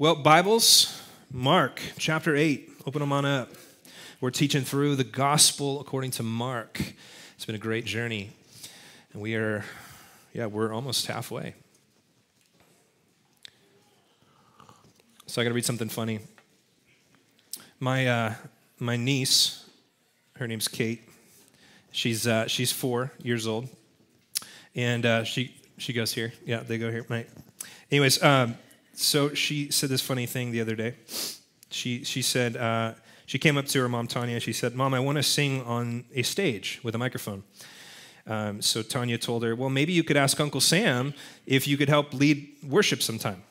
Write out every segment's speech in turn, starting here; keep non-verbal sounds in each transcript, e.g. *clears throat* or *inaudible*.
Well, Bibles, Mark chapter 8, open them on up. We're teaching through the gospel according to Mark. It's been a great journey. And we are, yeah, we're almost halfway. So I got to read something funny. My, uh, my niece, her name's Kate. She's, uh, she's four years old. And uh, she, she goes here. Yeah, they go here. Right. Anyways, um, so she said this funny thing the other day. She, she said, uh, she came up to her mom, Tanya. And she said, Mom, I want to sing on a stage with a microphone. Um, so Tanya told her, Well, maybe you could ask Uncle Sam if you could help lead worship sometime.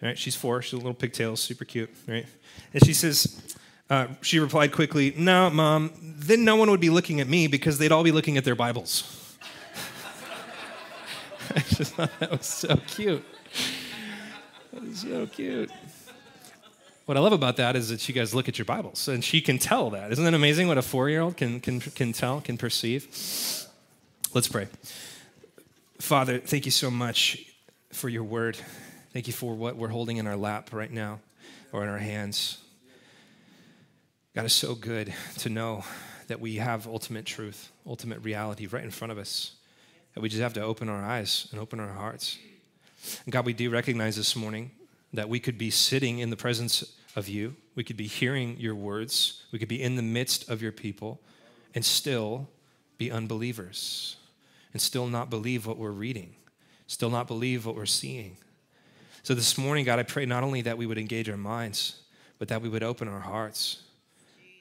Right? She's four. She's a little pigtails, super cute. Right? And she says, uh, she replied quickly, No, Mom, then no one would be looking at me because they'd all be looking at their Bibles. *laughs* I just thought that was so cute. So cute. What I love about that is that you guys look at your Bibles and she can tell that. Isn't that amazing what a four year old can, can, can tell, can perceive? Let's pray. Father, thank you so much for your word. Thank you for what we're holding in our lap right now or in our hands. God is so good to know that we have ultimate truth, ultimate reality right in front of us. That we just have to open our eyes and open our hearts. And God, we do recognize this morning that we could be sitting in the presence of you. We could be hearing your words. We could be in the midst of your people and still be unbelievers and still not believe what we're reading, still not believe what we're seeing. So this morning, God, I pray not only that we would engage our minds, but that we would open our hearts.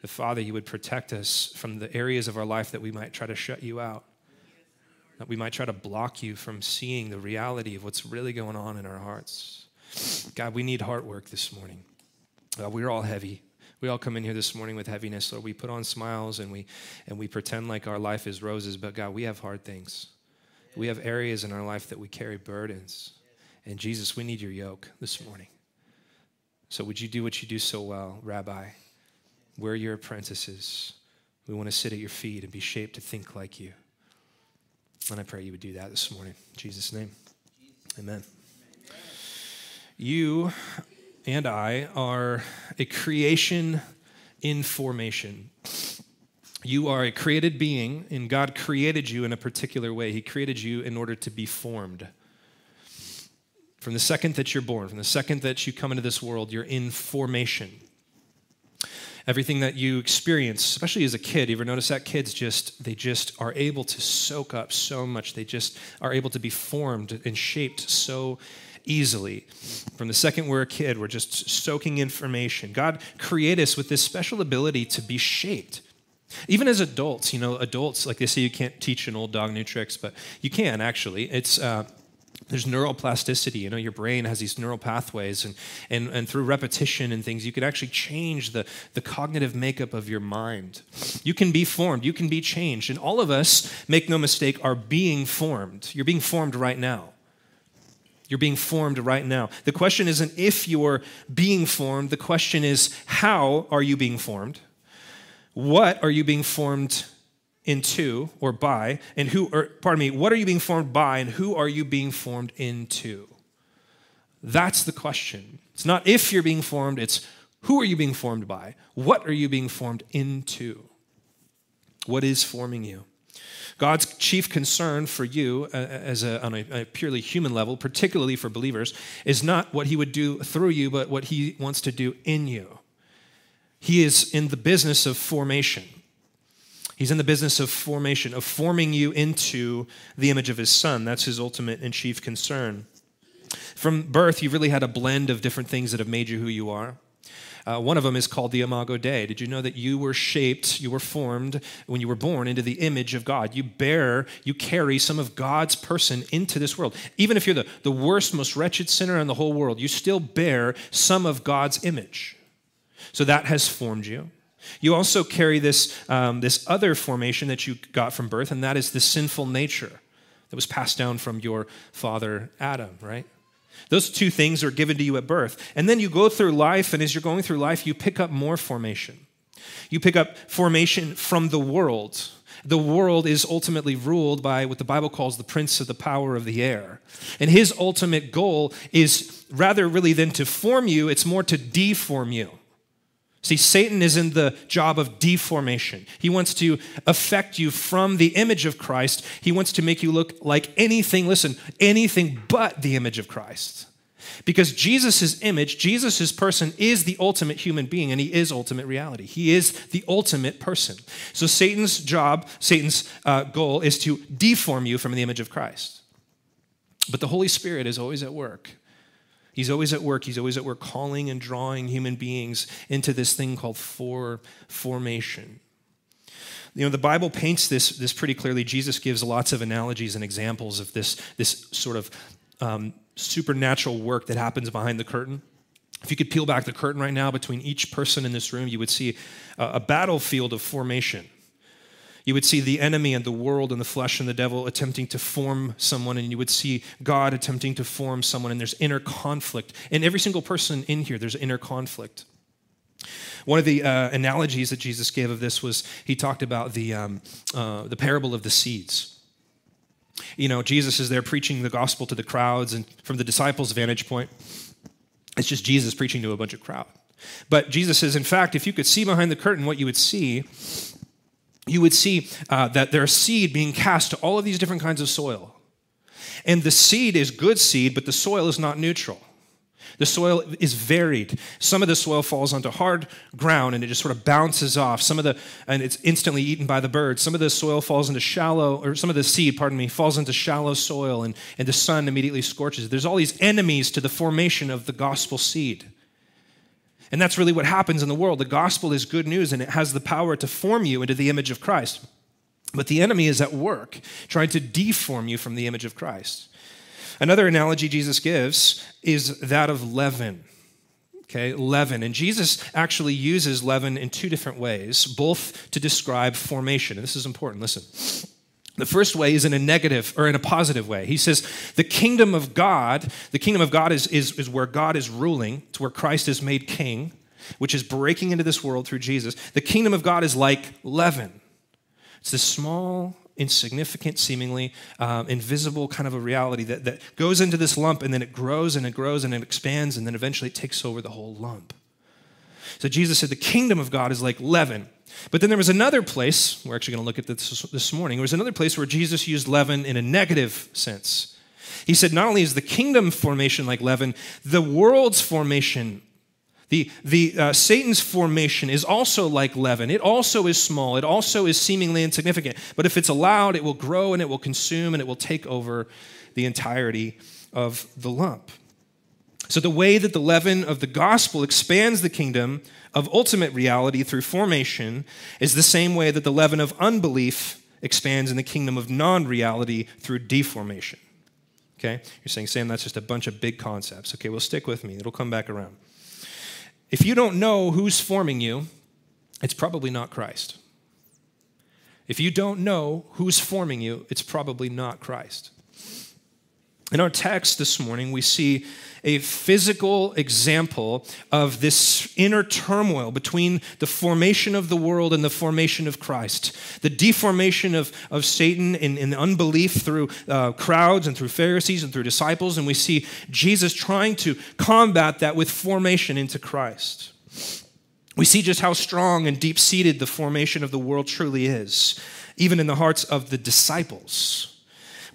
That, Father, you would protect us from the areas of our life that we might try to shut you out that we might try to block you from seeing the reality of what's really going on in our hearts. God, we need heart work this morning. We're all heavy. We all come in here this morning with heaviness, so we put on smiles and we and we pretend like our life is roses, but God, we have hard things. We have areas in our life that we carry burdens. And Jesus, we need your yoke this morning. So would you do what you do so well, Rabbi? We're your apprentices. We want to sit at your feet and be shaped to think like you. And I pray you would do that this morning. In Jesus' name. Amen. You and I are a creation in formation. You are a created being, and God created you in a particular way. He created you in order to be formed. From the second that you're born, from the second that you come into this world, you're in formation everything that you experience, especially as a kid. You ever notice that kids just they just are able to soak up so much. They just are able to be formed and shaped so easily. From the second we're a kid, we're just soaking information. God created us with this special ability to be shaped. Even as adults, you know, adults, like they say you can't teach an old dog new tricks, but you can actually. It's uh, there's neuroplasticity you know your brain has these neural pathways and, and, and through repetition and things you can actually change the, the cognitive makeup of your mind. You can be formed you can be changed and all of us make no mistake are being formed. You're being formed right now. You're being formed right now. The question isn't if you're being formed the question is how are you being formed? What are you being formed into or by and who or pardon me what are you being formed by and who are you being formed into? That's the question. It's not if you're being formed it's who are you being formed by? What are you being formed into? What is forming you? God's chief concern for you uh, as a, on a, a purely human level particularly for believers is not what he would do through you but what he wants to do in you. He is in the business of formation He's in the business of formation, of forming you into the image of his son. That's his ultimate and chief concern. From birth, you've really had a blend of different things that have made you who you are. Uh, one of them is called the Imago Dei. Did you know that you were shaped, you were formed when you were born into the image of God? You bear, you carry some of God's person into this world. Even if you're the, the worst, most wretched sinner in the whole world, you still bear some of God's image. So that has formed you. You also carry this, um, this other formation that you got from birth, and that is the sinful nature that was passed down from your father Adam, right? Those two things are given to you at birth. And then you go through life, and as you're going through life, you pick up more formation. You pick up formation from the world. the world is ultimately ruled by what the Bible calls the prince of the power of the air. And his ultimate goal is rather really than to form you, it's more to deform you. See, Satan is in the job of deformation. He wants to affect you from the image of Christ. He wants to make you look like anything, listen, anything but the image of Christ. Because Jesus' image, Jesus' person is the ultimate human being and he is ultimate reality. He is the ultimate person. So Satan's job, Satan's uh, goal is to deform you from the image of Christ. But the Holy Spirit is always at work. He's always at work. He's always at work calling and drawing human beings into this thing called for formation. You know, the Bible paints this, this pretty clearly. Jesus gives lots of analogies and examples of this, this sort of um, supernatural work that happens behind the curtain. If you could peel back the curtain right now between each person in this room, you would see a, a battlefield of formation. You would see the enemy and the world and the flesh and the devil attempting to form someone, and you would see God attempting to form someone, and there's inner conflict. In every single person in here, there's inner conflict. One of the uh, analogies that Jesus gave of this was he talked about the, um, uh, the parable of the seeds. You know, Jesus is there preaching the gospel to the crowds, and from the disciples' vantage point, it's just Jesus preaching to a bunch of crowd. But Jesus says, in fact, if you could see behind the curtain, what you would see, you would see uh, that there's seed being cast to all of these different kinds of soil. And the seed is good seed, but the soil is not neutral. The soil is varied. Some of the soil falls onto hard ground and it just sort of bounces off. Some of the, and it's instantly eaten by the birds. Some of the soil falls into shallow, or some of the seed, pardon me, falls into shallow soil and, and the sun immediately scorches. There's all these enemies to the formation of the gospel seed. And that's really what happens in the world. The gospel is good news and it has the power to form you into the image of Christ. But the enemy is at work trying to deform you from the image of Christ. Another analogy Jesus gives is that of leaven. Okay, leaven. And Jesus actually uses leaven in two different ways, both to describe formation. And this is important. Listen. The first way is in a negative or in a positive way. He says, the kingdom of God, the kingdom of God is, is, is where God is ruling, it's where Christ is made king, which is breaking into this world through Jesus. The kingdom of God is like leaven. It's this small insignificant, seemingly um, invisible kind of a reality that, that goes into this lump and then it grows and it grows and it expands and then eventually it takes over the whole lump. So Jesus said the kingdom of God is like leaven. But then there was another place, we're actually going to look at this this morning, there was another place where Jesus used leaven in a negative sense. He said, not only is the kingdom formation like leaven, the world's formation the, the uh, Satan's formation is also like leaven. It also is small. It also is seemingly insignificant. But if it's allowed, it will grow and it will consume and it will take over the entirety of the lump. So the way that the leaven of the gospel expands the kingdom of ultimate reality through formation is the same way that the leaven of unbelief expands in the kingdom of non-reality through deformation. Okay? You're saying, Sam, that's just a bunch of big concepts. Okay, well, stick with me. It'll come back around. If you don't know who's forming you, it's probably not Christ. If you don't know who's forming you, it's probably not Christ. In our text this morning, we see a physical example of this inner turmoil between the formation of the world and the formation of Christ. The deformation of, of Satan in, in unbelief through uh, crowds and through Pharisees and through disciples. And we see Jesus trying to combat that with formation into Christ. We see just how strong and deep seated the formation of the world truly is, even in the hearts of the disciples.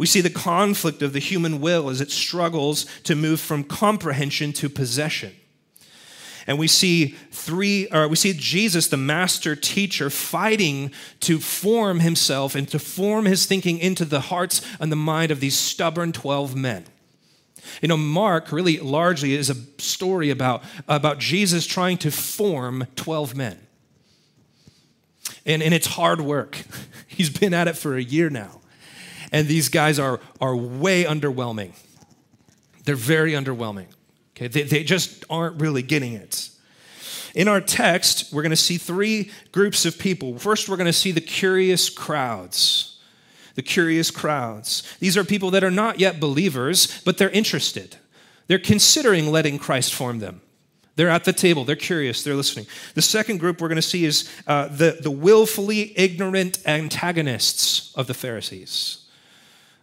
We see the conflict of the human will as it struggles to move from comprehension to possession. And we see three, or we see Jesus, the master teacher, fighting to form himself and to form his thinking into the hearts and the mind of these stubborn 12 men. You know, Mark really largely is a story about, about Jesus trying to form 12 men. And, and it's hard work. *laughs* He's been at it for a year now. And these guys are, are way underwhelming. They're very underwhelming. Okay? They, they just aren't really getting it. In our text, we're going to see three groups of people. First, we're going to see the curious crowds. The curious crowds. These are people that are not yet believers, but they're interested. They're considering letting Christ form them. They're at the table. They're curious. They're listening. The second group we're going to see is uh, the, the willfully ignorant antagonists of the Pharisees.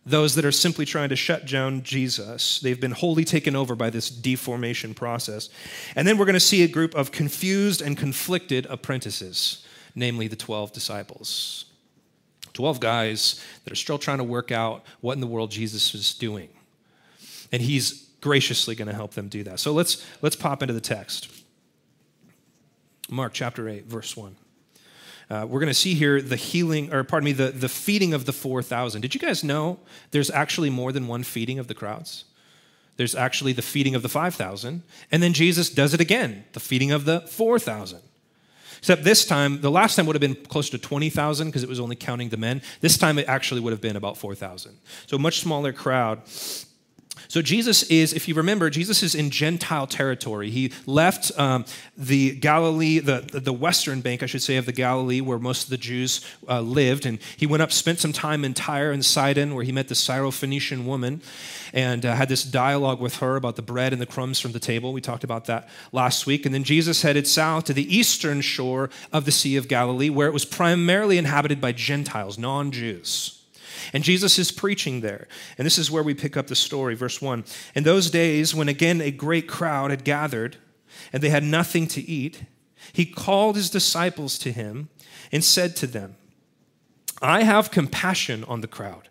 Those that are simply trying to shut down Jesus. They've been wholly taken over by this deformation process. And then we're going to see a group of confused and conflicted apprentices, namely the 12 disciples. 12 guys that are still trying to work out what in the world Jesus is doing. And he's graciously going to help them do that. So let's let's pop into the text. Mark chapter 8 verse 1. Uh, we're going to see here the healing, or pardon me, the, the feeding of the 4,000. Did you guys know there's actually more than one feeding of the crowds? There's actually the feeding of the 5,000, and then Jesus does it again, the feeding of the 4,000. Except this time, the last time would have been close to 20,000 because it was only counting the men. This time it actually would have been about 4,000. So a much smaller crowd. So Jesus is, if you remember, Jesus is in Gentile territory. He left um, the Galilee, the, the western bank, I should say, of the Galilee, where most of the Jews uh, lived, and he went up, spent some time in Tyre and Sidon, where he met the Syrophoenician woman, and uh, had this dialogue with her about the bread and the crumbs from the table. We talked about that last week. And then Jesus headed south to the eastern shore of the Sea of Galilee, where it was primarily inhabited by Gentiles, non-Jews. And Jesus is preaching there. And this is where we pick up the story, verse 1. In those days, when again a great crowd had gathered and they had nothing to eat, he called his disciples to him and said to them, I have compassion on the crowd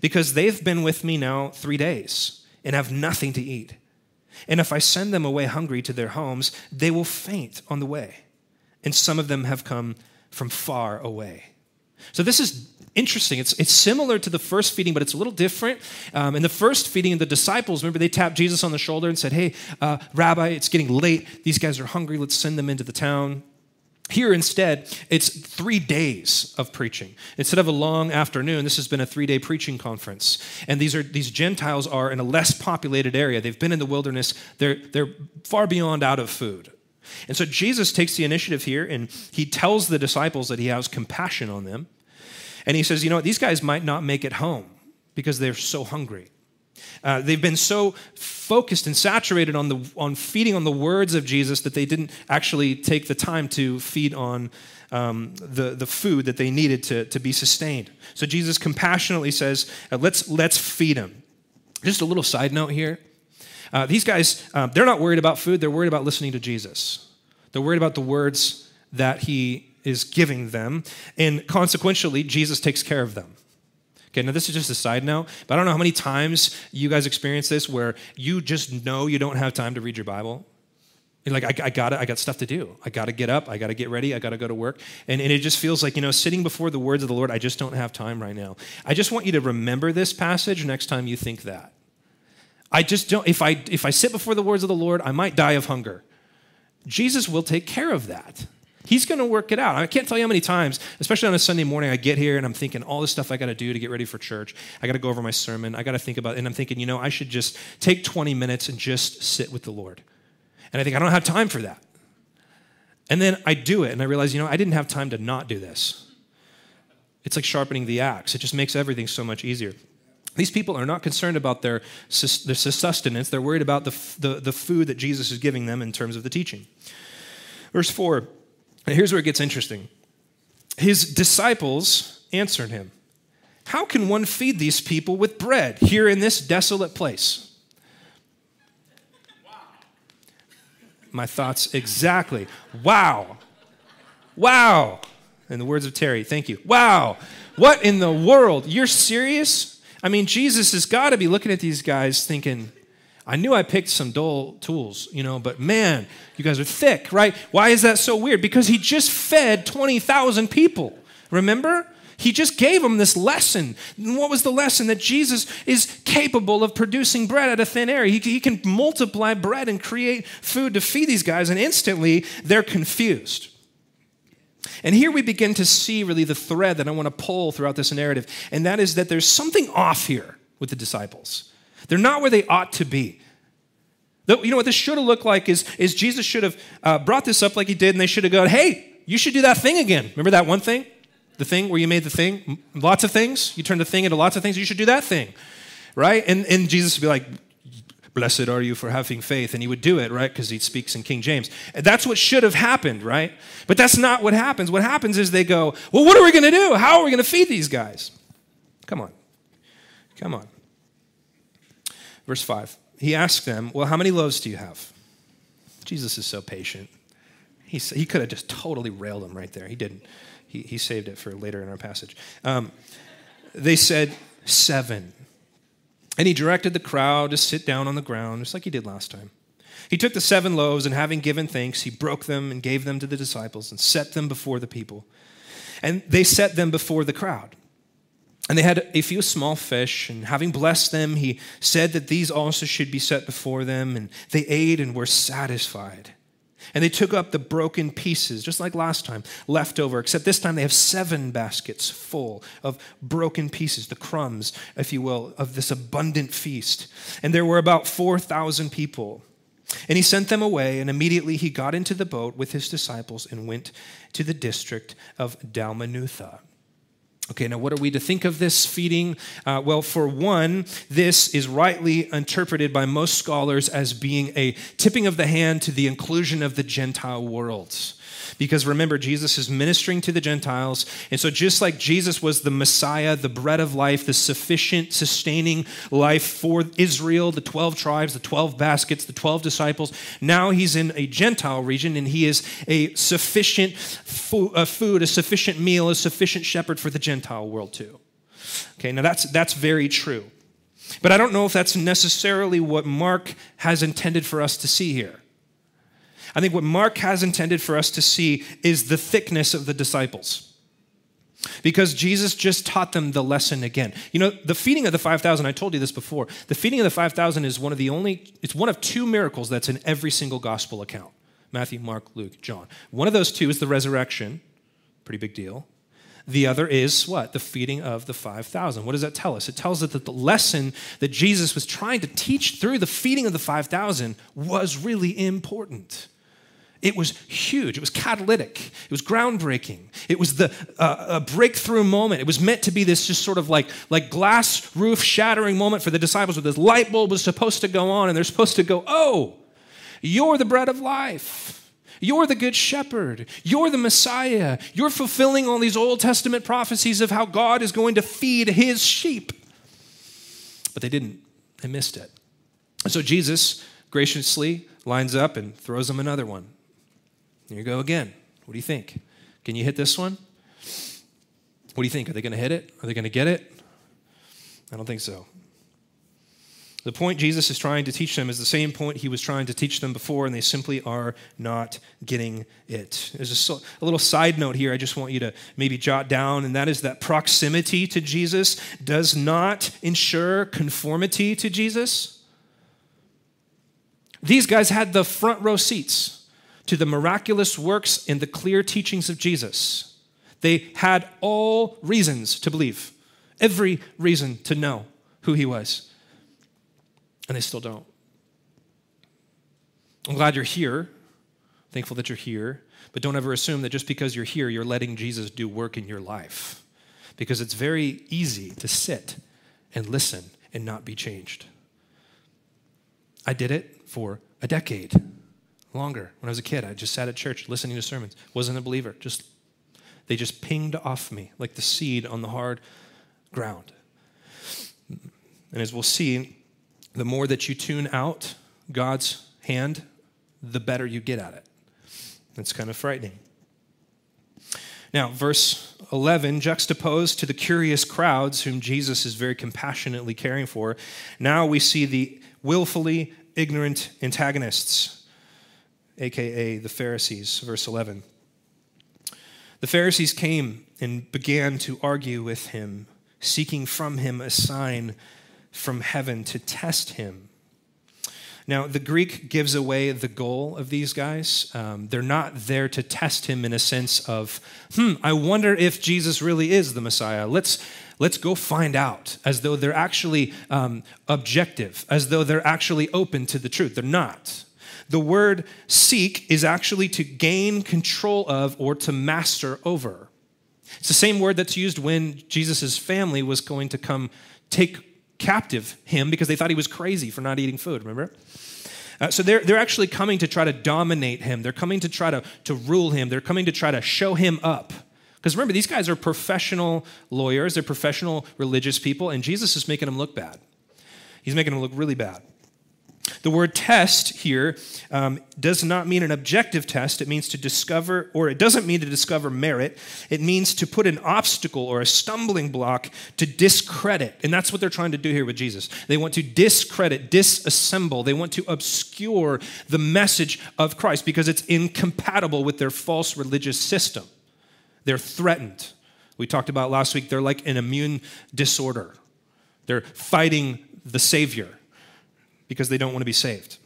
because they've been with me now three days and have nothing to eat. And if I send them away hungry to their homes, they will faint on the way. And some of them have come from far away. So, this is interesting. It's, it's similar to the first feeding, but it's a little different. Um, in the first feeding, the disciples, remember, they tapped Jesus on the shoulder and said, Hey, uh, Rabbi, it's getting late. These guys are hungry. Let's send them into the town. Here, instead, it's three days of preaching. Instead of a long afternoon, this has been a three day preaching conference. And these, are, these Gentiles are in a less populated area. They've been in the wilderness, they're, they're far beyond out of food. And so Jesus takes the initiative here and he tells the disciples that he has compassion on them. And he says, you know, these guys might not make it home because they're so hungry. Uh, they've been so focused and saturated on, the, on feeding on the words of Jesus that they didn't actually take the time to feed on um, the, the food that they needed to, to be sustained. So Jesus compassionately says, uh, let's, let's feed them. Just a little side note here. Uh, these guys, um, they're not worried about food, they're worried about listening to Jesus. They're worried about the words that he is giving them. And consequentially, Jesus takes care of them. Okay, now this is just a side note, but I don't know how many times you guys experience this where you just know you don't have time to read your Bible. You're like, I, I got I got stuff to do. I got to get up. I got to get ready. I got to go to work. And, and it just feels like, you know, sitting before the words of the Lord, I just don't have time right now. I just want you to remember this passage next time you think that. I just don't, if I, if I sit before the words of the Lord, I might die of hunger. Jesus will take care of that. He's going to work it out. I can't tell you how many times, especially on a Sunday morning, I get here and I'm thinking all this stuff I got to do to get ready for church. I got to go over my sermon. I got to think about, and I'm thinking, you know, I should just take 20 minutes and just sit with the Lord. And I think I don't have time for that. And then I do it, and I realize, you know, I didn't have time to not do this. It's like sharpening the axe. It just makes everything so much easier. These people are not concerned about their, their sustenance. They're worried about the, the, the food that Jesus is giving them in terms of the teaching. Verse 4 and here's where it gets interesting. His disciples answered him, How can one feed these people with bread here in this desolate place? My thoughts exactly. Wow. Wow. In the words of Terry, thank you. Wow. What in the world? You're serious? I mean, Jesus has got to be looking at these guys thinking, I knew I picked some dull tools, you know, but man, you guys are thick, right? Why is that so weird? Because he just fed 20,000 people. Remember? He just gave them this lesson. And what was the lesson? That Jesus is capable of producing bread out of thin air. He, he can multiply bread and create food to feed these guys, and instantly they're confused. And here we begin to see really the thread that I want to pull throughout this narrative, and that is that there's something off here with the disciples. They're not where they ought to be. You know what this should have looked like is, is Jesus should have uh, brought this up like he did, and they should have gone, hey, you should do that thing again. Remember that one thing? The thing where you made the thing? Lots of things. You turned the thing into lots of things. You should do that thing. Right? And, and Jesus would be like, Blessed are you for having faith. And he would do it, right? Because he speaks in King James. That's what should have happened, right? But that's not what happens. What happens is they go, Well, what are we going to do? How are we going to feed these guys? Come on. Come on. Verse 5. He asked them, Well, how many loaves do you have? Jesus is so patient. He, he could have just totally railed them right there. He didn't. He, he saved it for later in our passage. Um, they said, Seven. And he directed the crowd to sit down on the ground, just like he did last time. He took the seven loaves, and having given thanks, he broke them and gave them to the disciples and set them before the people. And they set them before the crowd. And they had a few small fish, and having blessed them, he said that these also should be set before them. And they ate and were satisfied. And they took up the broken pieces, just like last time, left over, except this time they have seven baskets full of broken pieces, the crumbs, if you will, of this abundant feast. And there were about 4,000 people. And he sent them away, and immediately he got into the boat with his disciples and went to the district of Dalmanutha. Okay, now what are we to think of this feeding? Uh, well, for one, this is rightly interpreted by most scholars as being a tipping of the hand to the inclusion of the Gentile worlds. Because remember, Jesus is ministering to the Gentiles. And so, just like Jesus was the Messiah, the bread of life, the sufficient, sustaining life for Israel, the 12 tribes, the 12 baskets, the 12 disciples, now he's in a Gentile region and he is a sufficient uh, food, a sufficient meal, a sufficient shepherd for the Gentile world, too. Okay, now that's, that's very true. But I don't know if that's necessarily what Mark has intended for us to see here. I think what Mark has intended for us to see is the thickness of the disciples. Because Jesus just taught them the lesson again. You know, the feeding of the 5,000, I told you this before. The feeding of the 5,000 is one of the only, it's one of two miracles that's in every single gospel account Matthew, Mark, Luke, John. One of those two is the resurrection, pretty big deal. The other is what? The feeding of the 5,000. What does that tell us? It tells us that the lesson that Jesus was trying to teach through the feeding of the 5,000 was really important. It was huge. It was catalytic. It was groundbreaking. It was the uh, a breakthrough moment. It was meant to be this just sort of like like glass roof shattering moment for the disciples. Where this light bulb was supposed to go on, and they're supposed to go, "Oh, you're the bread of life." You're the good shepherd. You're the Messiah. You're fulfilling all these Old Testament prophecies of how God is going to feed his sheep. But they didn't. They missed it. And so Jesus graciously lines up and throws them another one. Here you go again. What do you think? Can you hit this one? What do you think? Are they going to hit it? Are they going to get it? I don't think so. The point Jesus is trying to teach them is the same point he was trying to teach them before, and they simply are not getting it. There's a, a, little side note here I just want you to maybe jot down, and that is that proximity to Jesus does not ensure conformity to Jesus. These guys had the front row seats to the miraculous works and the clear teachings of Jesus. They had all reasons to believe, every reason to know who he was. And they still don't. I'm glad you're here. Thankful that you're here. But don't ever assume that just because you're here, you're letting Jesus do work in your life. Because it's very easy to sit and listen and not be changed. I did it for a decade longer. When I was a kid, I just sat at church listening to sermons. Wasn't a believer. Just they just pinged off me like the seed on the hard ground. And as we'll see, the more that you tune out God's hand, the better you get at it. It's kind of frightening. Now, verse 11, juxtaposed to the curious crowds whom Jesus is very compassionately caring for, now we see the willfully ignorant antagonists aka the Pharisees, verse 11. The Pharisees came and began to argue with him, seeking from him a sign from heaven to test him. Now, the Greek gives away the goal of these guys. Um, they're not there to test him in a sense of, hmm, I wonder if Jesus really is the Messiah. Let's, let's go find out, as though they're actually um, objective, as though they're actually open to the truth. They're not. The word seek is actually to gain control of or to master over. It's the same word that's used when Jesus' family was going to come take captive him because they thought he was crazy for not eating food, remember? Uh, so they're, they're actually coming to try to dominate him. They're coming to try to, to rule him. They're coming to try to show him up. Because remember, these guys are professional lawyers, they're professional religious people, and Jesus is making them look bad. He's making them look really bad. The word test here um, does not mean an objective test. It means to discover, or it doesn't mean to discover merit. It means to put an obstacle or a stumbling block to discredit. And that's what they're trying to do here with Jesus. They want to discredit, disassemble. They want to obscure the message of Christ because it's incompatible with their false religious system. They're threatened. We talked about last week, they're like an immune disorder. They're fighting the Savior because they don't want to be saved.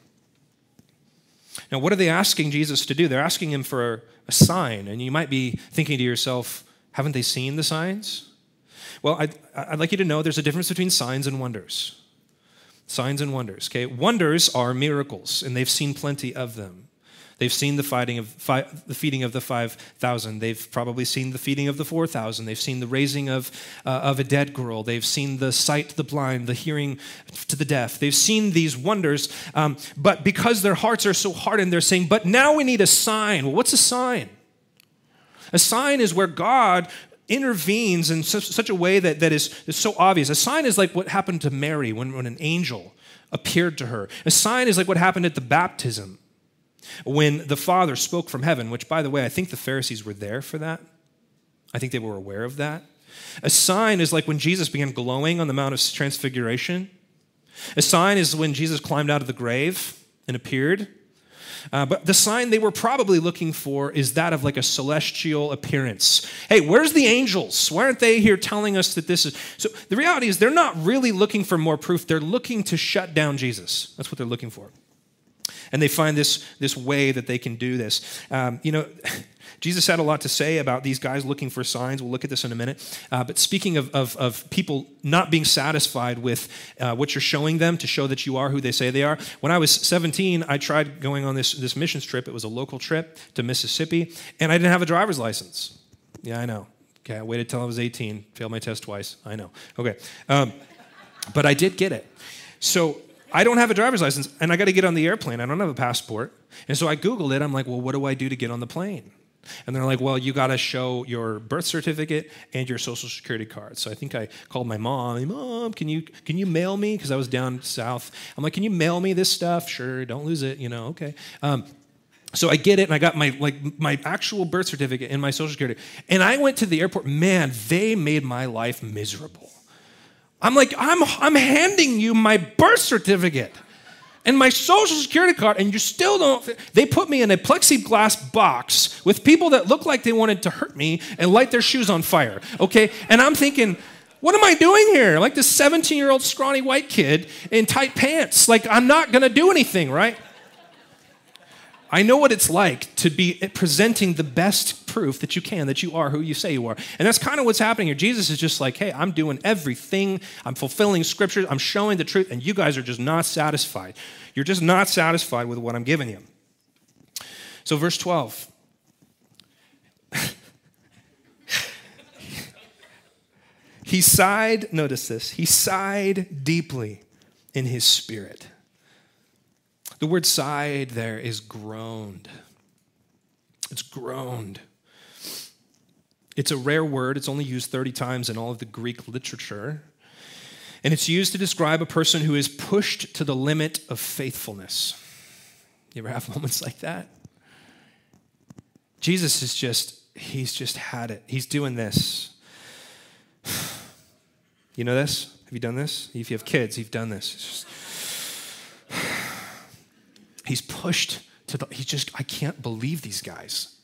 Now, what are they asking Jesus to do? They're asking him for a sign. And you might be thinking to yourself, haven't they seen the signs? Well, I'd, I'd like you to know there's a difference between signs and wonders. Signs and wonders, okay? Wonders are miracles, and they've seen plenty of them. They've seen the, fighting of, fi- the feeding of the 5,000. They've probably seen the feeding of the 4,000. They've seen the raising of, uh, of a dead girl. They've seen the sight to the blind, the hearing to the deaf. They've seen these wonders, um, but because their hearts are so hardened, they're saying, But now we need a sign. Well, what's a sign? A sign is where God intervenes in such, such a way that, that is, is so obvious. A sign is like what happened to Mary when, when an angel appeared to her. A sign is like what happened at the baptism when the Father spoke from heaven, which, by the way, I think the Pharisees were there for that. I think they were aware of that. A sign is like when Jesus began glowing on the Mount of Transfiguration. A sign is when Jesus climbed out of the grave and appeared. Uh, but the sign they were probably looking for is that of like a celestial appearance. Hey, where's the angels? Why aren't they here telling us that this is? So the reality is they're not really looking for more proof. They're looking to shut down Jesus. That's what they're looking for and they find this, this way that they can do this. Um, you know, *laughs* Jesus had a lot to say about these guys looking for signs. We'll look at this in a minute. Uh, but speaking of, of, of, people not being satisfied with uh, what you're showing them to show that you are who they say they are, when I was 17, I tried going on this, this missions trip. It was a local trip to Mississippi, and I didn't have a driver's license. Yeah, I know. Okay, I waited till I was 18, failed my test twice. I know. Okay. Um, but I did get it. So I don't have a driver's license and I got to get on the airplane. I don't have a passport. And so I Googled it. I'm like, well, what do I do to get on the plane? And they're like, well, you got to show your birth certificate and your social security card. So I think I called my mom. Mom, can you can you mail me? Because I was down south. I'm like, can you mail me this stuff? Sure, don't lose it. You know, okay. Um, so I get it, and I got my like my actual birth certificate and my social security. And I went to the airport. Man, they made my life miserable. I'm like, I'm, I'm handing you my birth certificate and my social security card, and you still don't. They put me in a plexiglass box with people that look like they wanted to hurt me and light their shoes on fire, okay? And I'm thinking, what am I doing here? Like this 17 year old scrawny white kid in tight pants. Like, I'm not gonna do anything, right? I know what it's like to be presenting the best proof that you can that you are who you say you are. And that's kind of what's happening here. Jesus is just like, hey, I'm doing everything. I'm fulfilling scriptures. I'm showing the truth. And you guys are just not satisfied. You're just not satisfied with what I'm giving you. So, verse 12. *laughs* he sighed, notice this, he sighed deeply in his spirit. The word sighed there is groaned. It's groaned. It's a rare word. It's only used 30 times in all of the Greek literature. And it's used to describe a person who is pushed to the limit of faithfulness. You ever have *laughs* moments like that? Jesus is just, he's just had it. He's doing this. *sighs* You know this? Have you done this? If you have kids, you've done this. *sighs* He's pushed to the, he just, I can't believe these guys.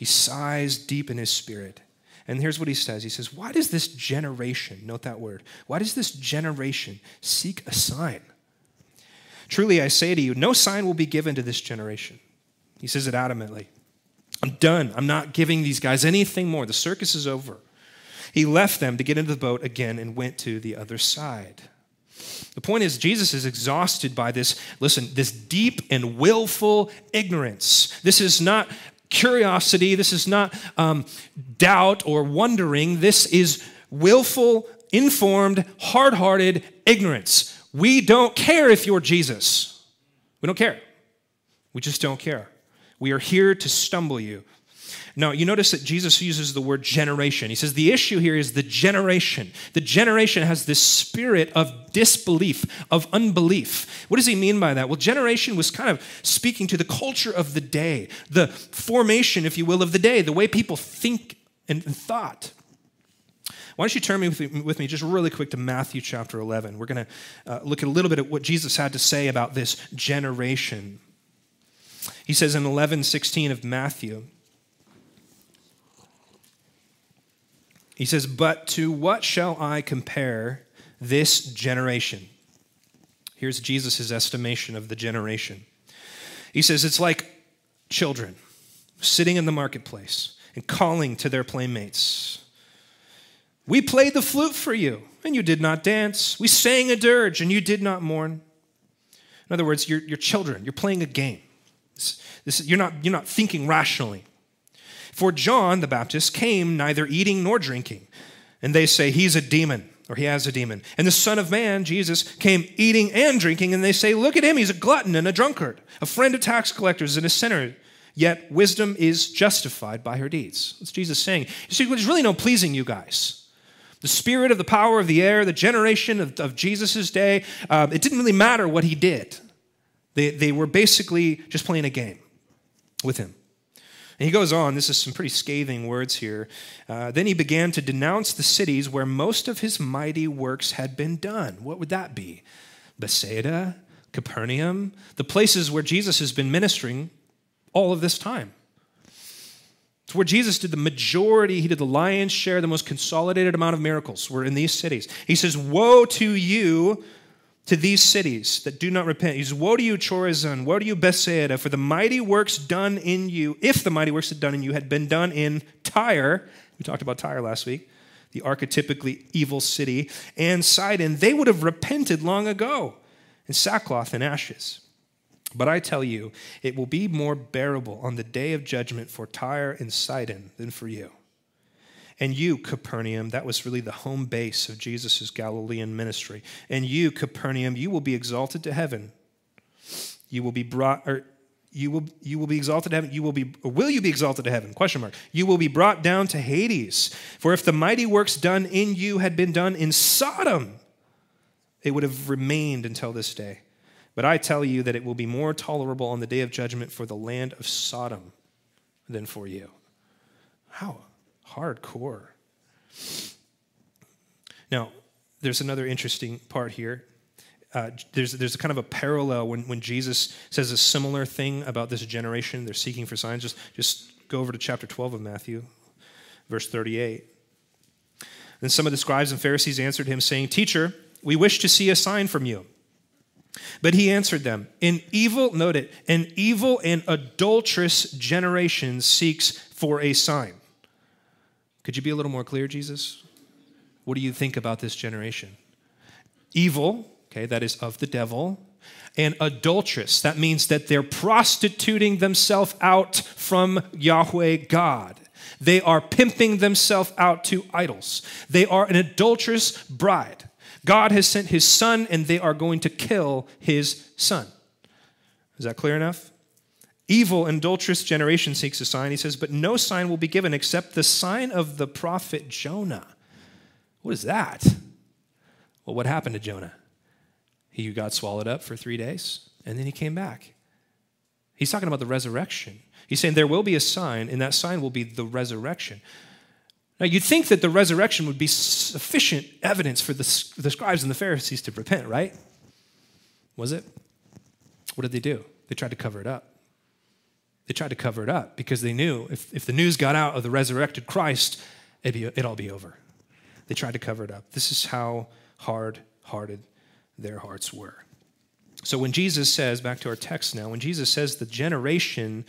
He sighs deep in his spirit. And here's what he says He says, Why does this generation, note that word, why does this generation seek a sign? Truly, I say to you, no sign will be given to this generation. He says it adamantly. I'm done. I'm not giving these guys anything more. The circus is over. He left them to get into the boat again and went to the other side. The point is, Jesus is exhausted by this, listen, this deep and willful ignorance. This is not curiosity. This is not um, doubt or wondering. This is willful informed, hard hearted ignorance. We don't care if you're Jesus. We don't care. We just don't care. We are here to stumble you. Now, you notice that Jesus uses the word generation. He says the issue here is the generation. The generation has this spirit of disbelief, of unbelief. What does he mean by that? Well, generation was kind of speaking to the culture of the day, the formation, if you will, of the day, the way people think and thought. Why don't you turn me with, me just really quick to Matthew chapter 11? We're going to uh, look at a little bit at what Jesus had to say about this generation. He says in 11:16 of Matthew, he says, "But to what shall I compare this generation?" Here's Jesus' estimation of the generation. He says it's like children sitting in the marketplace and calling to their playmates. We played the flute for you, and you did not dance. We sang a dirge, and you did not mourn. In other words, you're, you're children. You're playing a game. This, this, you're, not, you're not thinking rationally. For John the Baptist came neither eating nor drinking, and they say he's a demon or he has a demon. And the Son of Man, Jesus, came eating and drinking, and they say, Look at him, he's a glutton and a drunkard, a friend of tax collectors and a sinner. Yet wisdom is justified by her deeds. What's Jesus saying? You see, there's really no pleasing you guys. The spirit of the power of the air, the generation of, of Jesus' day, um, it didn't really matter what he did. They, they were basically just playing a game with him. And he goes on, this is some pretty scathing words here. Uh, then he began to denounce the cities where most of his mighty works had been done. What would that be? Bethsaida, Capernaum, the places where Jesus has been ministering all of this time. It's where Jesus did the majority, he did the lion's share, the most consolidated amount of miracles were in these cities. He says, Woe to you, to these cities that do not repent. He says, Woe to you, Chorazin, woe to you, Bethsaida, for the mighty works done in you, if the mighty works had done in you had been done in Tyre, we talked about Tyre last week, the archetypically evil city, and Sidon, they would have repented long ago in sackcloth and ashes. But I tell you, it will be more bearable on the day of judgment for Tyre and Sidon than for you. And you, Capernaum, that was really the home base of Jesus' Galilean ministry. And you, Capernaum, you will be exalted to heaven. You will be brought, or you will, you will be exalted to heaven. You will be, will you be exalted to heaven? Question mark. You will be brought down to Hades. For if the mighty works done in you had been done in Sodom, it would have remained until this day. But I tell you that it will be more tolerable on the day of judgment for the land of Sodom than for you. How hardcore. Now, there's another interesting part here. Uh, there's, there's kind of a parallel when, when Jesus says a similar thing about this generation. They're seeking for signs. Just, just go over to chapter 12 of Matthew, verse 38. Then some of the scribes and Pharisees answered him, saying, Teacher, we wish to see a sign from you. But he answered them, An evil, note it, an evil and adulterous generation seeks for a sign. Could you be a little more clear, Jesus? What do you think about this generation? Evil, okay, that is of the devil, and adulterous. That means that they're prostituting themselves out from Yahweh God. They are pimping themselves out to idols. They are an adulterous bride. God has sent his son, and they are going to kill his son. Is that clear enough? Evil adulterous generation seeks a sign. He says, but no sign will be given except the sign of the prophet Jonah. What is that? Well, what happened to Jonah? He got swallowed up for three days, and then he came back. He's talking about the resurrection. He's saying there will be a sign, and that sign will be the resurrection. Now, you'd think that the resurrection would be sufficient evidence for the, the scribes and the Pharisees to repent, right? Was it? What did they do? They tried to cover it up. They tried to cover it up because they knew if, if the news got out of the resurrected Christ, it'd, be, it'd all be over. They tried to cover it up. This is how hard hearted their hearts were. So when Jesus says, back to our text now, when Jesus says the generation,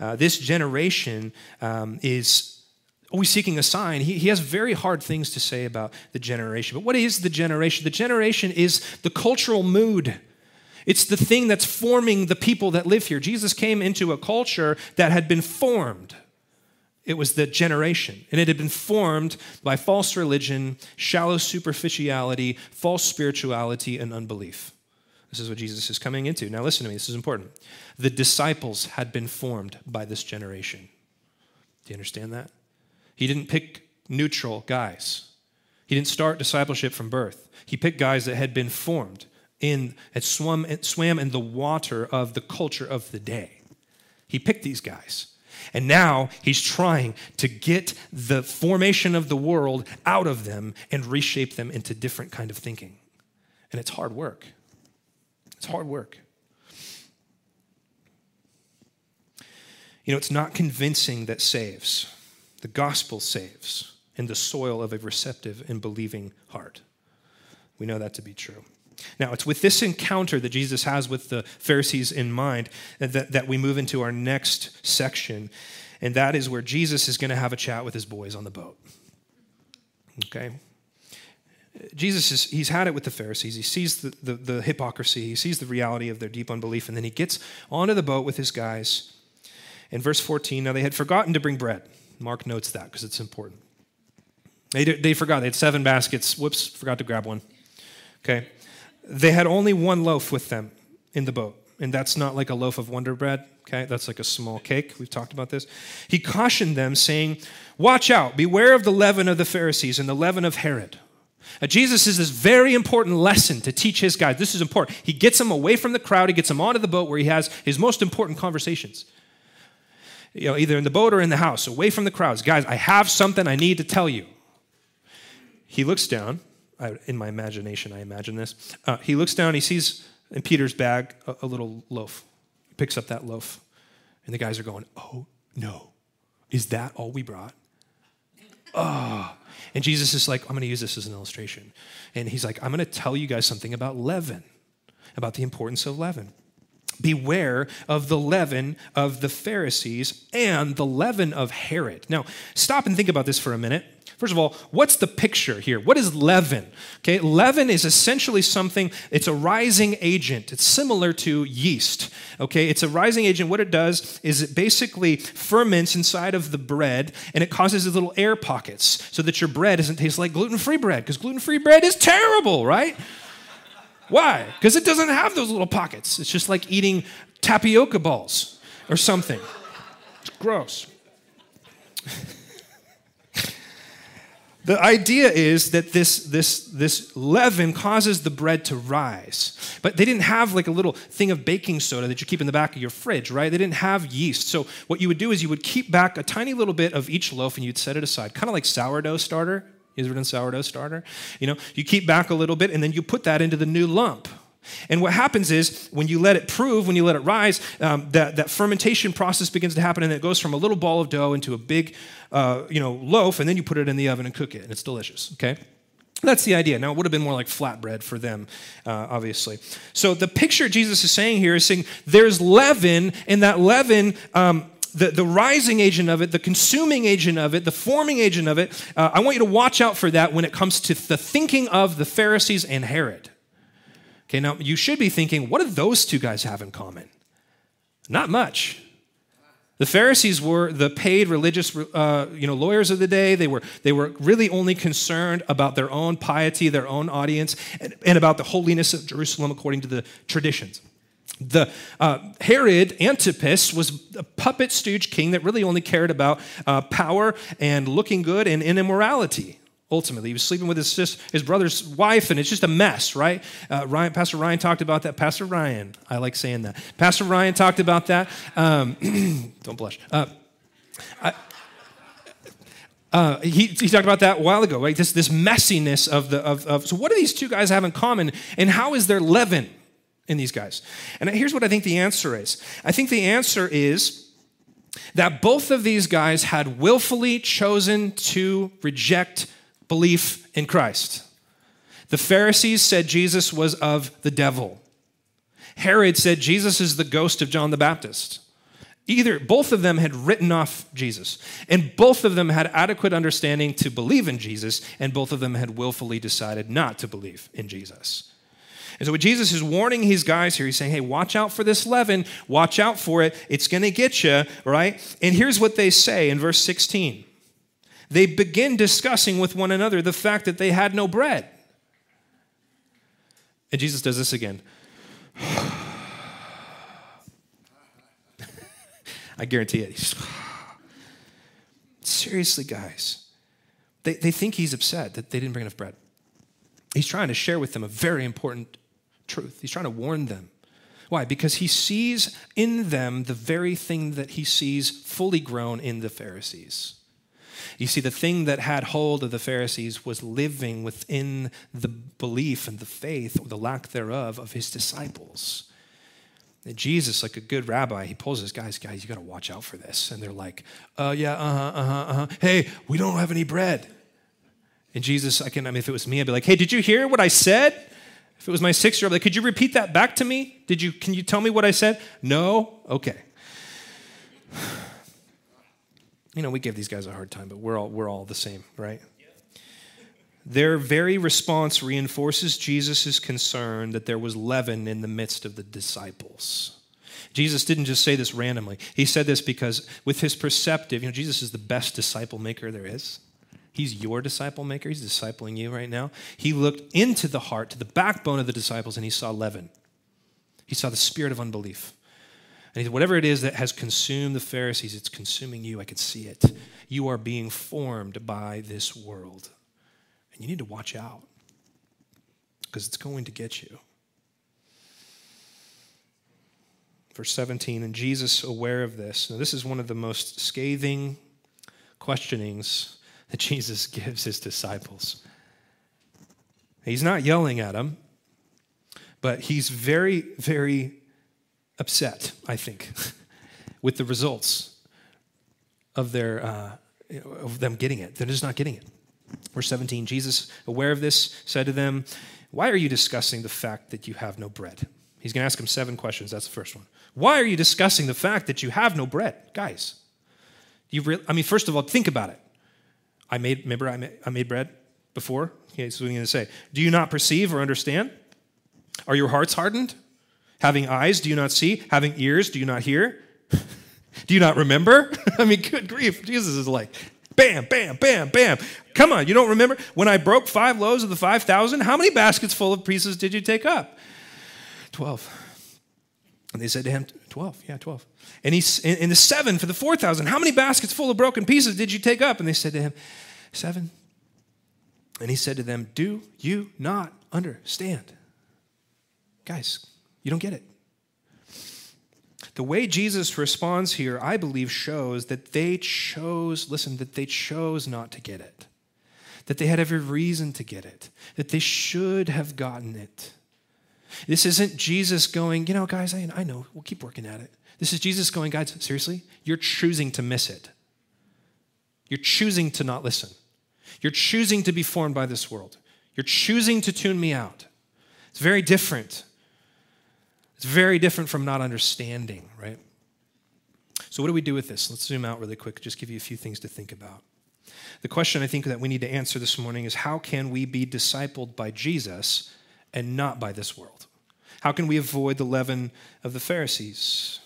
uh, this generation um, is always seeking a sign. He, he has very hard things to say about the generation. But what is the generation? The generation is the cultural mood. It's the thing that's forming the people that live here. Jesus came into a culture that had been formed. It was the generation. And it had been formed by false religion, shallow superficiality, false spirituality, and unbelief. This is what Jesus is coming into. Now, listen to me, this is important. The disciples had been formed by this generation. Do you understand that? He didn't pick neutral guys, he didn't start discipleship from birth. He picked guys that had been formed in, had swum, swam in the water of the culture of the day. He picked these guys. And now he's trying to get the formation of the world out of them and reshape them into different kind of thinking. And it's hard work. It's hard work. You know, it's not convincing that saves. The gospel saves in the soil of a receptive and believing heart. We know that to be true. Now, it's with this encounter that Jesus has with the Pharisees in mind that, that we move into our next section, and that is where Jesus is going to have a chat with his boys on the boat. Okay? Jesus is, he's had it with the Pharisees. He sees the, the, the hypocrisy, he sees the reality of their deep unbelief, and then he gets onto the boat with his guys. In verse 14, now they had forgotten to bring bread. Mark notes that because it's important. They, they forgot. They had seven baskets. Whoops, forgot to grab one. Okay. They had only one loaf with them in the boat, and that's not like a loaf of Wonder Bread, okay? That's like a small cake. We've talked about this. He cautioned them, saying, Watch out, beware of the leaven of the Pharisees and the leaven of Herod. Now, Jesus is this very important lesson to teach his guys. This is important. He gets them away from the crowd, he gets them onto the boat where he has his most important conversations. You know, either in the boat or in the house, away from the crowds. Guys, I have something I need to tell you. He looks down I, in my imagination, I imagine this. Uh, he looks down, he sees in Peter's bag a, a little loaf. He picks up that loaf, and the guys are going, Oh, no. Is that all we brought? Oh. And Jesus is like, I'm going to use this as an illustration. And he's like, I'm going to tell you guys something about leaven, about the importance of leaven. Beware of the leaven of the Pharisees and the leaven of Herod. Now, stop and think about this for a minute. First of all, what's the picture here? What is leaven? Okay, leaven is essentially something, it's a rising agent. It's similar to yeast. Okay, it's a rising agent. What it does is it basically ferments inside of the bread and it causes these little air pockets so that your bread doesn't taste like gluten free bread because gluten free bread is terrible, right? Why? Because it doesn't have those little pockets. It's just like eating tapioca balls or something. It's gross. *laughs* The idea is that this, this, this leaven causes the bread to rise. But they didn't have like a little thing of baking soda that you keep in the back of your fridge, right? They didn't have yeast. So what you would do is you would keep back a tiny little bit of each loaf and you'd set it aside, kind of like sourdough starter. You ever done sourdough starter? You know, you keep back a little bit and then you put that into the new lump. And what happens is when you let it prove, when you let it rise, um, that, that fermentation process begins to happen and it goes from a little ball of dough into a big uh, you know, loaf, and then you put it in the oven and cook it, and it's delicious, okay? That's the idea. Now, it would have been more like flatbread for them, uh, obviously. So, the picture Jesus is saying here is saying there's leaven, and that leaven um, the, the rising agent of it, the consuming agent of it, the forming agent of it, uh, I want you to watch out for that when it comes to the thinking of the Pharisees and Herod. Okay, now you should be thinking, what do those two guys have in common? Not much. The Pharisees were the paid religious uh, you know, lawyers of the day. They were, they were really only concerned about their own piety, their own audience, and, and about the holiness of Jerusalem according to the traditions. The uh, Herod Antipas was a puppet stooge king that really only cared about uh, power and looking good and, and immorality ultimately. He was sleeping with his, his brother's wife, and it's just a mess, right? Uh, Ryan, Pastor Ryan talked about that. Pastor Ryan, I like saying that. Pastor Ryan talked about that. Um, *clears throat* don't blush. Uh, I, uh, he, he talked about that a while ago, right? This, this messiness of the of, of so what do these two guys have in common, and how is there leaven in these guys? And here's what I think the answer is. I think the answer is that both of these guys had willfully chosen to reject belief in Christ. The Pharisees said Jesus was of the devil. Herod said Jesus is the ghost of John the Baptist. Either both of them had written off Jesus, and both of them had adequate understanding to believe in Jesus, and both of them had willfully decided not to believe in Jesus. And so, what Jesus is warning his guys here, he's saying, hey, watch out for this leaven, watch out for it, it's going to get you, right? And here's what they say in verse 16 they begin discussing with one another the fact that they had no bread. And Jesus does this again. *sighs* I guarantee it. *sighs* Seriously, guys. They, they think he's upset that they didn't bring enough bread. He's trying to share with them a very important truth. He's trying to warn them. Why? Because he sees in them the very thing that he sees fully grown in the Pharisees. You see, the thing that had hold of the Pharisees was living within the belief and the faith, or the lack thereof, of his disciples. And Jesus, like a good rabbi, he pulls his guys, guys, you got to watch out for this. And they're like, uh, yeah, uh huh, uh huh, uh huh. Hey, we don't have any bread. And Jesus, I can, I mean, if it was me, I'd be like, hey, did you hear what I said? If it was my six year old, I'd be like, could you repeat that back to me? Did you, can you tell me what I said? No? Okay. You know, we give these guys a hard time, but we're all, we're all the same, right? Their very response reinforces Jesus' concern that there was leaven in the midst of the disciples. Jesus didn't just say this randomly. He said this because, with his perceptive, you know, Jesus is the best disciple maker there is. He's your disciple maker. He's discipling you right now. He looked into the heart, to the backbone of the disciples, and he saw leaven. He saw the spirit of unbelief. And he said, Whatever it is that has consumed the Pharisees, it's consuming you. I can see it. You are being formed by this world. And you need to watch out because it's going to get you. Verse 17, and Jesus, aware of this. Now, this is one of the most scathing questionings that *laughs* Jesus gives his disciples. He's not yelling at them, but he's very, very upset, I think, *laughs* with the results of their uh, of them getting it. They're just not getting it. Verse 17, Jesus, aware of this, said to them, Why are you discussing the fact that you have no bread? He's going to ask them seven questions. That's the first one. Why are you discussing the fact that you have no bread? Guys, you re- I mean, first of all, think about it. I made, remember, I made, I made bread before? Okay, so you going to say? Do you not perceive or understand? Are your hearts hardened? Having eyes, do you not see? Having ears, do you not hear? *laughs* do you not remember? *laughs* I mean, good grief. Jesus is like, bam, bam, bam, bam. Come on, you don't remember? When I broke five loaves of the 5,000, how many baskets full of pieces did you take up? 12. And they said to him, 12, yeah, 12. And he's in the seven for the 4,000. How many baskets full of broken pieces did you take up? And they said to him, Seven. And he said to them, Do you not understand? Guys, you don't get it. The way Jesus responds here, I believe, shows that they chose, listen, that they chose not to get it, that they had every reason to get it, that they should have gotten it. This isn't Jesus going, you know, guys, I, I know, we'll keep working at it. This is Jesus going, guys, seriously? You're choosing to miss it. You're choosing to not listen. You're choosing to be formed by this world. You're choosing to tune me out. It's very different it's very different from not understanding, right? So, what do we do with this? Let's zoom out really quick, just give you a few things to think about. The question I think that we need to answer this morning is how can we be discipled by Jesus and not by this world? How can we avoid the leaven of the Pharisees?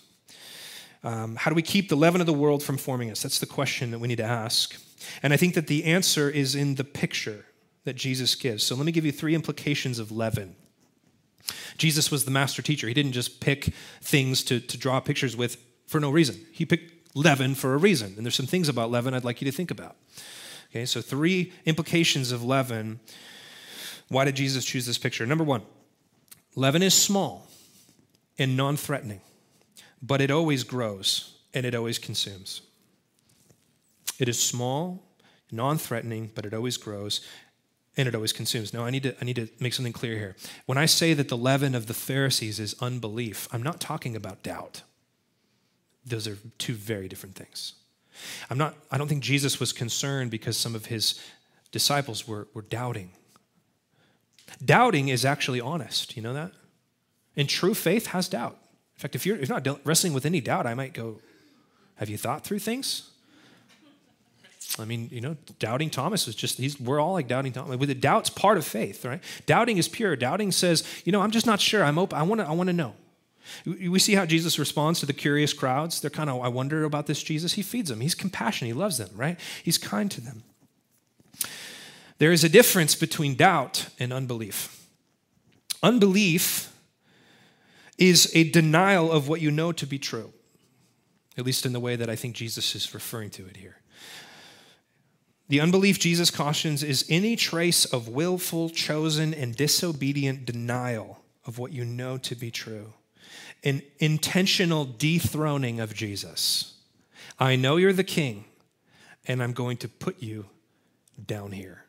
Um, how do we keep the leaven of the world from forming us? That's the question that we need to ask. And I think that the answer is in the picture that Jesus gives. So let me give you three implications of leaven. Jesus was the master teacher. He didn't just pick things to, to draw pictures with for no reason. He picked leaven for a reason. And there's some things about leaven I'd like you to think about. Okay, so three implications of leaven. Why did Jesus choose this picture? Number one, leaven is small and non threatening, but it always grows and it always consumes. It is small, non threatening, but it always grows and it always consumes. Now, I need, to, I need to make something clear here. When I say that the leaven of the Pharisees is unbelief, I'm not talking about doubt. Those are two very different things. I'm not, I don't think Jesus was concerned because some of his disciples were, were doubting. Doubting is actually honest. You know that? And true faith has doubt. In fact, if you're, if not wrestling with any doubt, I might go, Have you thought through things? I mean, you know, doubting Thomas was just, he's, we're all like doubting Thomas. With the doubt's part of faith, right? Doubting is pure. Doubting says, you know, I'm just not sure. I'm open. I want to, I want to know. We see how Jesus responds to the curious crowds. They're kind of, I wonder about this Jesus. He feeds them. He's compassionate. He loves them, right? He's kind to them. There is a difference between doubt and unbelief. Unbelief is a denial of what you know to be true, at least in the way that I think Jesus is referring to it here. The unbelief Jesus cautions is any trace of willful, chosen, and disobedient denial of what you know to be true, an intentional dethroning of Jesus. I know you're the king, and I'm going to put you down here.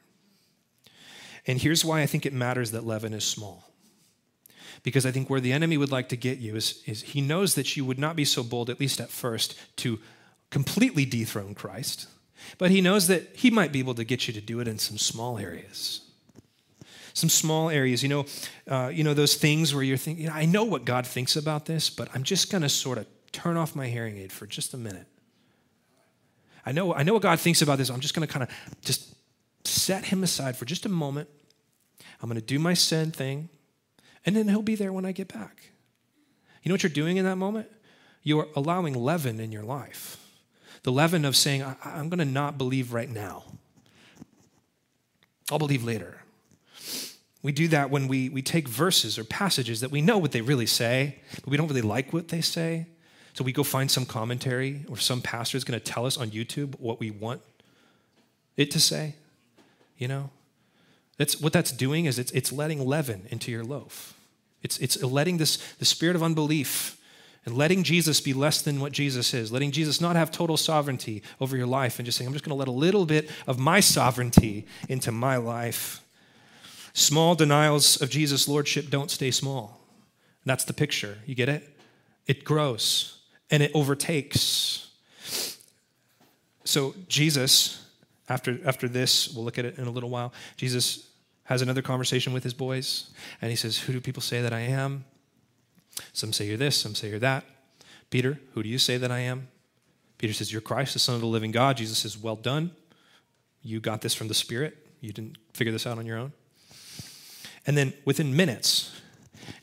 And here's why I think it matters that leaven is small. Because I think where the enemy would like to get you is, is he knows that you would not be so bold, at least at first, to completely dethrone Christ. But he knows that he might be able to get you to do it in some small areas. Some small areas, you know, uh, you know those things where you're thinking, I know what God thinks about this, but I'm just going to sort of turn off my hearing aid for just a minute. I know, I know what God thinks about this. I'm just going to kind of just set him aside for just a moment I'm going to do my sin thing, and then he'll be there when I get back. You know what you're doing in that moment? You're allowing leaven in your life. The leaven of saying, I- am going to not believe right now. I'll believe later. We do that when we, we take verses or passages that we know what they really say, but we don't really like what they say. So we go find some commentary or some pastor is going to tell us on YouTube what we want it to say, you know? That's, what that's doing is it's, it's letting leaven into your loaf. It's, it's letting this, the spirit of unbelief and letting Jesus be less than what Jesus is, letting Jesus not have total sovereignty over your life and just saying, I'm just going to let a little bit of my sovereignty into my life. Small denials of Jesus' lordship don't stay small. That's the picture. You get it? It grows and it overtakes. So, Jesus, after, after this, we'll look at it in a little while. Jesus has another conversation with his boys, and he says, Who do people say that I am? Some say you're this, some say you're that. Peter, who do you say that I am? Peter says, You're Christ, the Son of the living God. Jesus says, Well done. You got this from the Spirit. You didn't figure this out on your own. And then within minutes,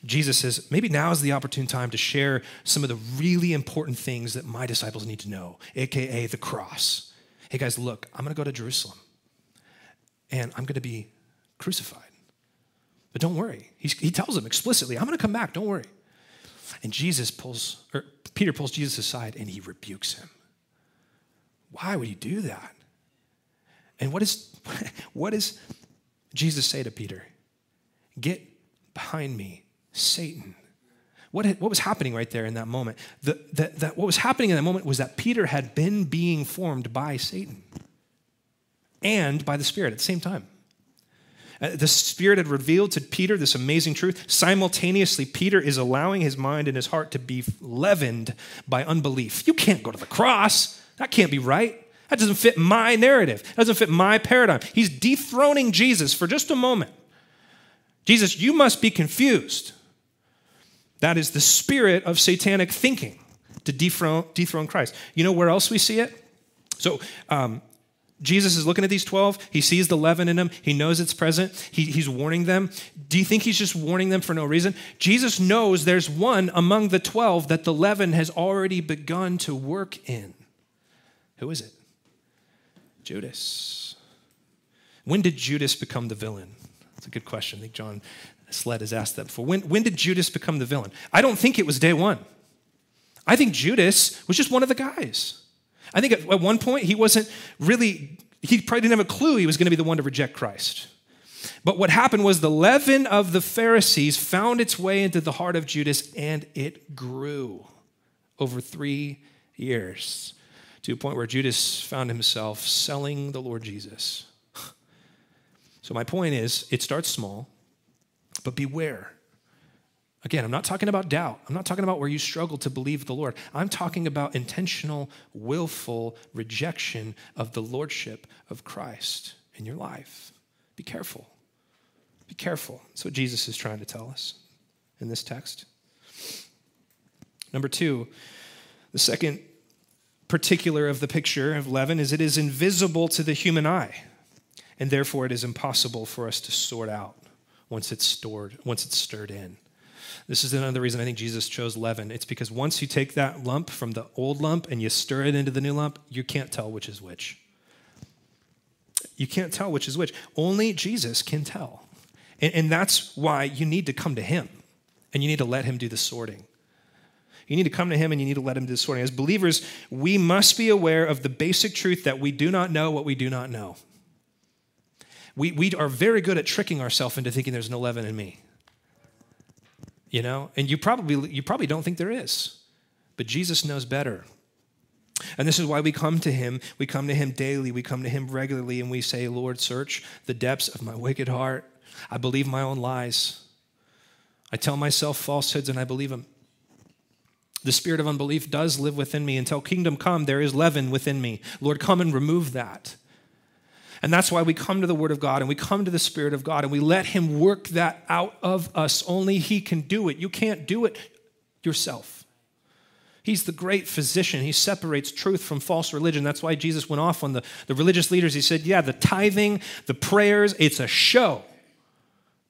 Jesus says, maybe now is the opportune time to share some of the really important things that my disciples need to know, AKA the cross. Hey guys, look, I'm going to go to Jerusalem and I'm going to be crucified. But don't worry. He's, he tells them explicitly, I'm going to come back. Don't worry. And Jesus pulls, or Peter pulls Jesus aside and he rebukes him. Why would he do that? And what is, *laughs* what does Jesus say to Peter? Get behind me, Satan. What, what was happening right there in that moment? The, the, the, what was happening in that moment was that Peter had been being formed by Satan and by the Spirit at the same time. Uh, the Spirit had revealed to Peter this amazing truth. Simultaneously, Peter is allowing his mind and his heart to be leavened by unbelief. You can't go to the cross. That can't be right. That doesn't fit my narrative. That doesn't fit my paradigm. He's dethroning Jesus for just a moment. Jesus, you must be confused. That is the spirit of satanic thinking to dethrone, dethrone Christ. You know where else we see it? So, um, Jesus is looking at these 12. He sees the leaven in them. He knows it's present. He, he's warning them. Do you think he's just warning them for no reason? Jesus knows there's one among the 12 that the leaven has already begun to work in. Who is it? Judas. When did Judas become the villain? That's a good question. I think John Sled has asked that before. When, when did Judas become the villain? I don't think it was day one. I think Judas was just one of the guys. I think at, one point he wasn't really, he probably didn't have a clue he was going to be the one to reject Christ. But what happened was the leaven of the Pharisees found its way into the heart of Judas and it grew over three years to a point where Judas found himself selling the Lord Jesus. *sighs* So, my point is, it starts small, but beware Again, I'm not talking about doubt. I'm not talking about where you struggle to believe the Lord. I'm talking about intentional, willful rejection of the lordship of Christ in your life. Be careful. Be careful. That's what Jesus is trying to tell us in this text. Number two, the second particular of the picture of leaven is it is invisible to the human eye, and therefore it is impossible for us to sort out once it's stored, once it's stirred in. This is another reason I think Jesus chose leaven. It's because once you take that lump from the old lump and you stir it into the new lump, you can't tell which is which. You can't tell which is which. Only Jesus can tell. And, and that's why you need to come to Him and you need to let Him do the sorting. You need to come to Him and you need to let Him do the sorting. As believers, we must be aware of the basic truth that we do not know what we do not know. We, we are very good at tricking ourselves into thinking there's no leaven in me. You know, and you probably you probably don't think there is. But Jesus knows better. And this is why we come to him. We come to him daily. We come to him regularly and we say, Lord, search the depths of my wicked heart. I believe my own lies. I tell myself falsehoods and I believe them. The spirit of unbelief does live within me. Until kingdom come, there is leaven within me. Lord, come and remove that. And that's why we come to the Word of God and we come to the Spirit of God and we let Him work that out of us. Only He can do it. You can't do it yourself. He's the great physician. He separates truth from false religion. That's why Jesus went off on the, the religious leaders. He said, Yeah, the tithing, the prayers, it's a show,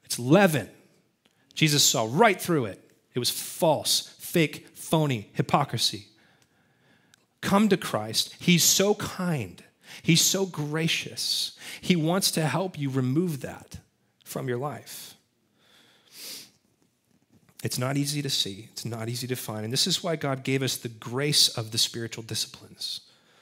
it's leaven. Jesus saw right through it. It was false, fake, phony, hypocrisy. Come to Christ. He's so kind. He's so gracious. He wants to help you remove that from your life. It's not easy to see, it's not easy to find. And this is why God gave us the grace of the spiritual disciplines,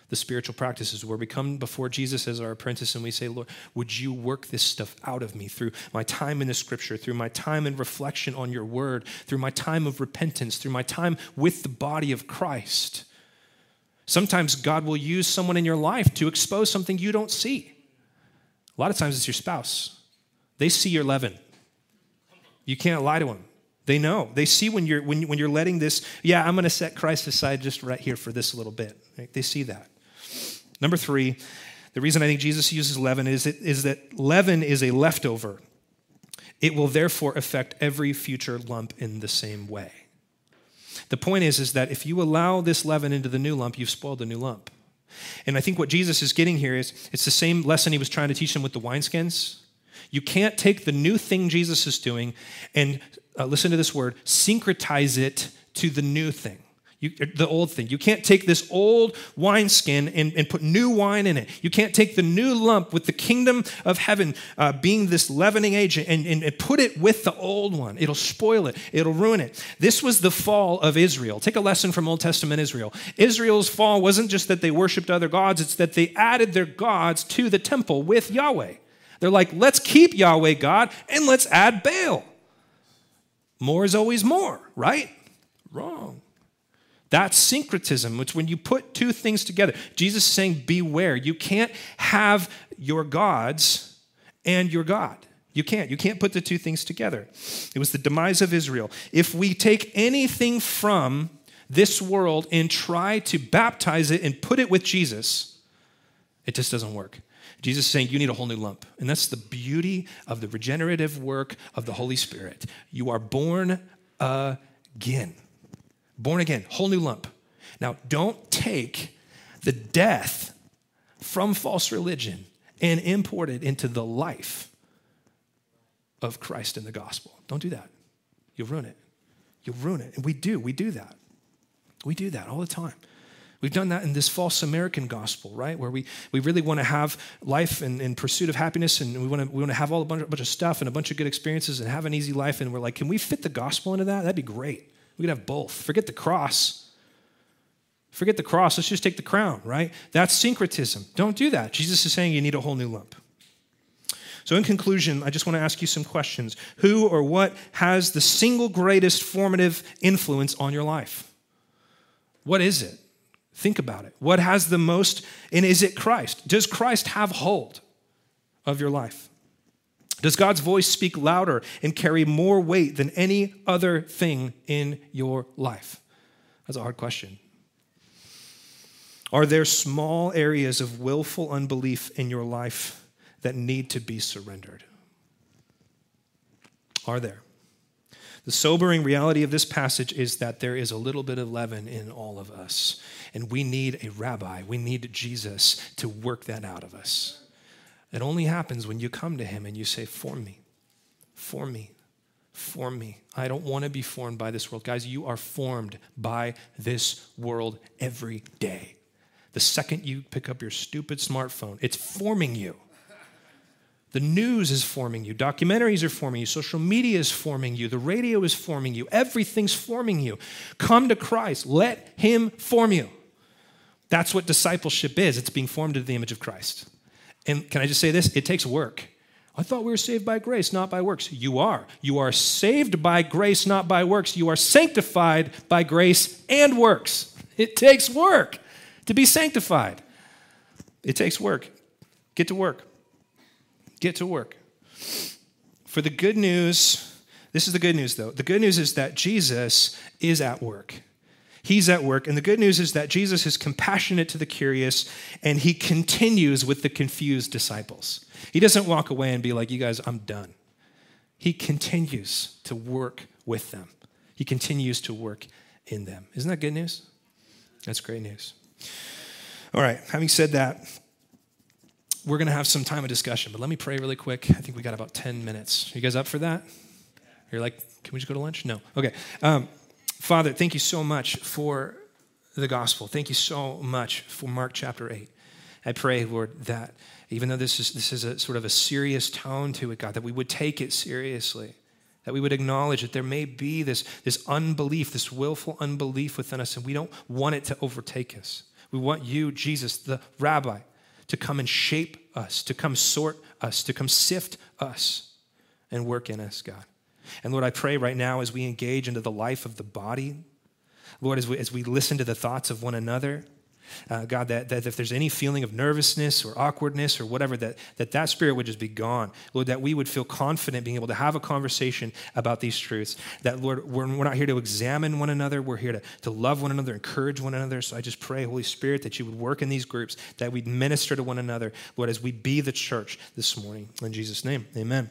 the spiritual practices, where we come before Jesus as our apprentice and we say, Lord, would you work this stuff out of me through my time in the scripture, through my time in reflection on your word, through my time of repentance, through my time with the body of Christ? Sometimes God will use someone in your life to expose something you don't see. A lot of times it's your spouse. They see your leaven. You can't lie to them. They know. They see when you're when, when you're letting this, yeah, I'm going to set Christ aside just right here for this little bit. Right? They see that. Number 3, the reason I think Jesus uses leaven is, it, is that leaven is a leftover. It will therefore affect every future lump in the same way. The point is, is that if you allow this leaven into the new lump, you've spoiled the new lump. And I think what Jesus is getting here is it's the same lesson he was trying to teach them with the wineskins. You can't take the new thing Jesus is doing and uh, listen to this word, syncretize it to the new thing. You, the old thing. You can't take this old wineskin and, and put new wine in it. You can't take the new lump with the kingdom of heaven uh, being this leavening agent and, and, and put it with the old one. It'll spoil it, it'll ruin it. This was the fall of Israel. Take a lesson from Old Testament Israel. Israel's fall wasn't just that they worshiped other gods, it's that they added their gods to the temple with Yahweh. They're like, let's keep Yahweh God and let's add Baal. More is always more, right? Wrong. That's syncretism. It's when you put two things together. Jesus is saying, beware. You can't have your gods and your God. You can't. You can't put the two things together. It was the demise of Israel. If we take anything from this world and try to baptize it and put it with Jesus, it just doesn't work. Jesus is saying you need a whole new lump. And that's the beauty of the regenerative work of the Holy Spirit. You are born again. Born again, whole new lump. Now, don't take the death from false religion and import it into the life of Christ in the gospel. Don't do that. You'll ruin it. You'll ruin it. And we do. We do that. We do that all the time. We've done that in this false American gospel, right? Where we, we really want to have life and, in pursuit of happiness and we want to, we want to have all a bunch, a bunch of stuff and a bunch of good experiences and have an easy life. And we're like, can we fit the gospel into that? That'd be great. We could have both. Forget the cross. Forget the cross. Let's just take the crown, right? That's syncretism. Don't do that. Jesus is saying you need a whole new lump. So, in conclusion, I just want to ask you some questions. Who or what has the single greatest formative influence on your life? What is it? Think about it. What has the most, and is it Christ? Does Christ have hold of your life? Does God's voice speak louder and carry more weight than any other thing in your life? That's a hard question. Are there small areas of willful unbelief in your life that need to be surrendered? Are there? The sobering reality of this passage is that there is a little bit of leaven in all of us, and we need a rabbi, we need Jesus to work that out of us. It only happens when you come to him and you say, Form me, form me, form me. I don't want to be formed by this world. Guys, you are formed by this world every day. The second you pick up your stupid smartphone, it's forming you. The news is forming you. Documentaries are forming you. Social media is forming you. The radio is forming you. Everything's forming you. Come to Christ. Let Him form you. That's what discipleship is. It's being formed into the image of Christ. And can I just say this? It takes work. I thought we were saved by grace, not by works. You are. You are saved by grace, not by works. You are sanctified by grace and works. It takes work to be sanctified. It takes work. Get to work. Get to work. For the good news, this is the good news though. The good news is that Jesus is at work. He's at work. And the good news is that Jesus is compassionate to the curious and he continues with the confused disciples. He doesn't walk away and be like, You guys, I'm done. He continues to work with them, he continues to work in them. Isn't that good news? That's great news. All right, having said that, we're going to have some time of discussion, but let me pray really quick. I think we got about 10 minutes. Are you guys up for that? You're like, can we just go to lunch? No. Okay. Um, Father, thank you so much for the gospel. Thank you so much for Mark chapter 8. I pray, Lord, that even though this is, this is a sort of a serious tone to it, God, that we would take it seriously, that we would acknowledge that there may be this, this unbelief, this willful unbelief within us, and we don't want it to overtake us. We want you, Jesus, the rabbi, to come and shape us, to come sort us, to come sift us and work in us, God. And Lord, I pray right now as we engage into the life of the body, Lord, as we, as we listen to the thoughts of one another, uh, God, that, that if there's any feeling of nervousness or awkwardness or whatever, that, that that spirit would just be gone. Lord, that we would feel confident being able to have a conversation about these truths. That, Lord, we're, we're not here to examine one another. We're here to, to love one another, encourage one another. So I just pray, Holy Spirit, that you would work in these groups, that we'd minister to one another, Lord, as we be the church this morning. In Jesus' name, amen.